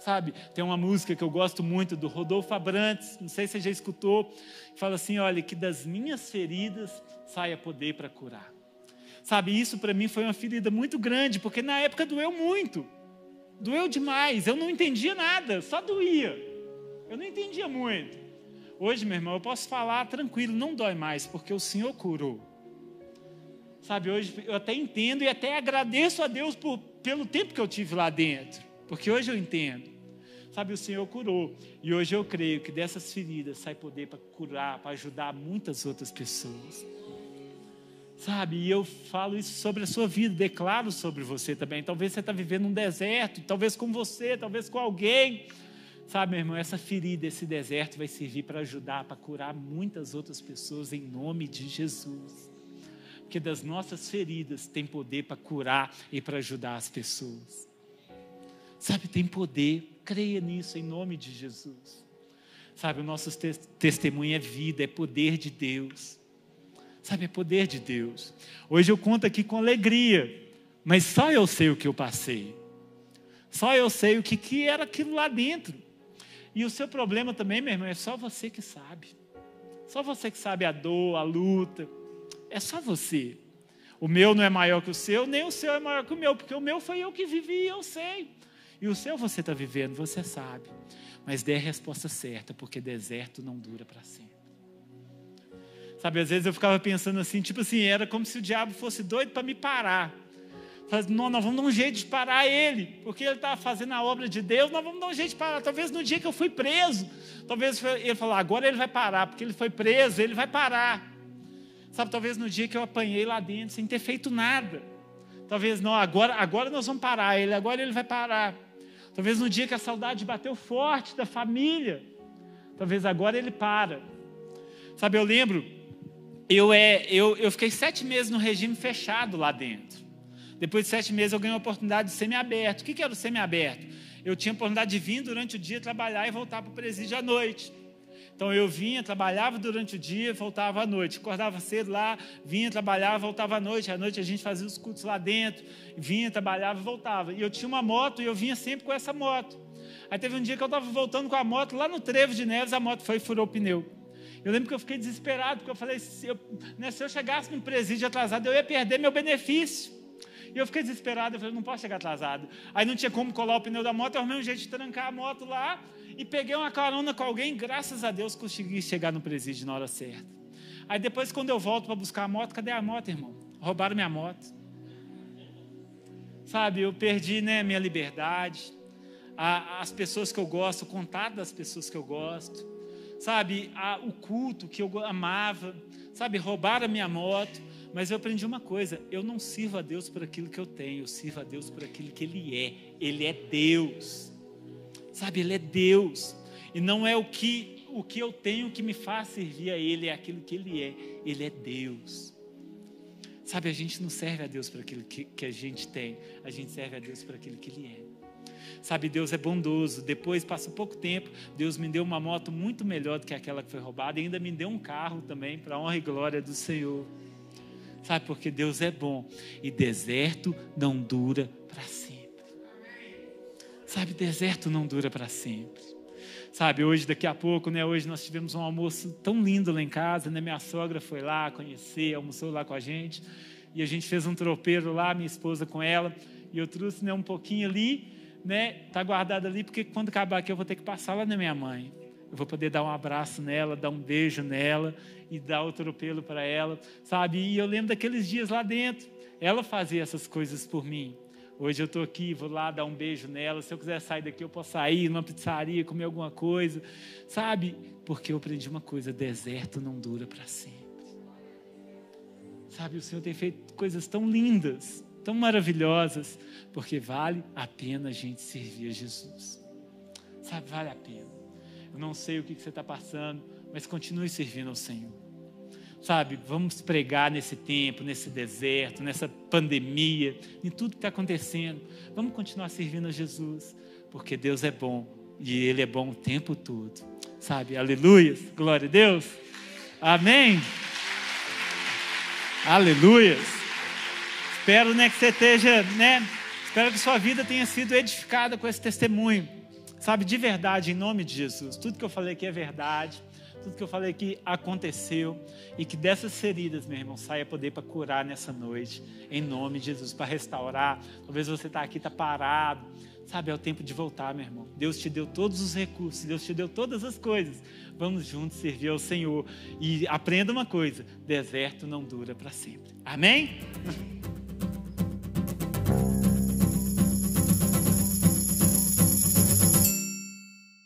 Sabe, tem uma música que eu gosto muito do Rodolfo Abrantes, não sei se você já escutou, fala assim: olha, que das minhas feridas saia poder para curar. Sabe, isso para mim foi uma ferida muito grande, porque na época doeu muito, doeu demais, eu não entendia nada, só doía, eu não entendia muito. Hoje, meu irmão, eu posso falar tranquilo, não dói mais, porque o Senhor curou. Sabe, hoje eu até entendo e até agradeço a Deus por, pelo tempo que eu tive lá dentro, porque hoje eu entendo. Sabe, o Senhor curou. E hoje eu creio que dessas feridas sai poder para curar, para ajudar muitas outras pessoas. Sabe, e eu falo isso sobre a sua vida, declaro sobre você também. Talvez você está vivendo um deserto, talvez com você, talvez com alguém. Sabe, meu irmão, essa ferida, esse deserto vai servir para ajudar, para curar muitas outras pessoas em nome de Jesus. Porque das nossas feridas tem poder para curar e para ajudar as pessoas. Sabe, tem poder, creia nisso em nome de Jesus. Sabe, o nosso testemunho é vida, é poder de Deus. Sabe, é poder de Deus. Hoje eu conto aqui com alegria, mas só eu sei o que eu passei. Só eu sei o que, que era aquilo lá dentro. E o seu problema também, meu irmão, é só você que sabe. Só você que sabe a dor, a luta. É só você. O meu não é maior que o seu, nem o seu é maior que o meu, porque o meu foi eu que vivi e eu sei. E o seu você está vivendo, você sabe. Mas dê a resposta certa, porque deserto não dura para sempre. Sabe, às vezes eu ficava pensando assim, tipo assim, era como se o diabo fosse doido para me parar. Não, nós vamos dar um jeito de parar ele, porque ele estava fazendo a obra de Deus, nós vamos dar um jeito de parar. Talvez no dia que eu fui preso, talvez ele falou, agora ele vai parar, porque ele foi preso, ele vai parar. Sabe, talvez no dia que eu apanhei lá dentro, sem ter feito nada. Talvez não, agora, agora nós vamos parar ele, agora ele vai parar. Talvez no dia que a saudade bateu forte da família, talvez agora ele para. Sabe, eu lembro, eu, é, eu, eu fiquei sete meses no regime fechado lá dentro. Depois de sete meses eu ganhei a oportunidade de semi-aberto. O que, que era o semi-aberto? Eu tinha a oportunidade de vir durante o dia trabalhar e voltar para o presídio à noite. Então eu vinha, trabalhava durante o dia, voltava à noite. Acordava cedo lá, vinha, trabalhava, voltava à noite. À noite a gente fazia os cultos lá dentro, vinha, trabalhava voltava. E eu tinha uma moto e eu vinha sempre com essa moto. Aí teve um dia que eu estava voltando com a moto lá no Trevo de Neves, a moto foi e furou o pneu. Eu lembro que eu fiquei desesperado, porque eu falei: se eu, né, se eu chegasse no presídio atrasado, eu ia perder meu benefício. E eu fiquei desesperado, eu falei, não posso chegar atrasado. Aí não tinha como colar o pneu da moto, eu arrumei um jeito de trancar a moto lá e peguei uma carona com alguém, graças a Deus consegui chegar no presídio na hora certa. Aí depois, quando eu volto para buscar a moto, cadê a moto, irmão? Roubaram minha moto. Sabe, eu perdi né, minha liberdade, a, as pessoas que eu gosto, o contato das pessoas que eu gosto, sabe, a, o culto que eu amava, sabe, roubaram a minha moto. Mas eu aprendi uma coisa: eu não sirvo a Deus por aquilo que eu tenho, eu sirvo a Deus por aquilo que Ele é. Ele é Deus. Sabe, Ele é Deus. E não é o que, o que eu tenho que me faz servir a Ele, é aquilo que Ele é. Ele é Deus. Sabe, a gente não serve a Deus por aquilo que, que a gente tem, a gente serve a Deus por aquilo que Ele é. Sabe, Deus é bondoso. Depois, passa pouco tempo, Deus me deu uma moto muito melhor do que aquela que foi roubada e ainda me deu um carro também, para honra e glória do Senhor. Sabe, porque Deus é bom e deserto não dura para sempre. Sabe, deserto não dura para sempre. Sabe, hoje, daqui a pouco, né? Hoje nós tivemos um almoço tão lindo lá em casa, né? Minha sogra foi lá conhecer, almoçou lá com a gente. E a gente fez um tropeiro lá, minha esposa com ela. E eu trouxe né, um pouquinho ali, né? Tá guardado ali, porque quando acabar aqui eu vou ter que passar lá na minha mãe. Eu vou poder dar um abraço nela, dar um beijo nela e dar o atropelo para ela, sabe? E eu lembro daqueles dias lá dentro, ela fazia essas coisas por mim. Hoje eu estou aqui, vou lá dar um beijo nela. Se eu quiser sair daqui, eu posso sair numa pizzaria, comer alguma coisa, sabe? Porque eu aprendi uma coisa: deserto não dura para sempre. Sabe, o Senhor tem feito coisas tão lindas, tão maravilhosas, porque vale a pena a gente servir a Jesus. Sabe, vale a pena. Eu não sei o que você está passando, mas continue servindo ao Senhor. Sabe, vamos pregar nesse tempo, nesse deserto, nessa pandemia, em tudo que está acontecendo. Vamos continuar servindo a Jesus, porque Deus é bom e Ele é bom o tempo todo. Sabe, aleluia, glória a Deus. Amém. Aleluia. Espero né, que você esteja, né? Espero que sua vida tenha sido edificada com esse testemunho. Sabe, de verdade, em nome de Jesus. Tudo que eu falei aqui é verdade. Tudo que eu falei aqui aconteceu. E que dessas feridas, meu irmão, saia poder para curar nessa noite. Em nome de Jesus, para restaurar. Talvez você está aqui, está parado. Sabe, é o tempo de voltar, meu irmão. Deus te deu todos os recursos, Deus te deu todas as coisas. Vamos juntos servir ao Senhor. E aprenda uma coisa: deserto não dura para sempre. Amém?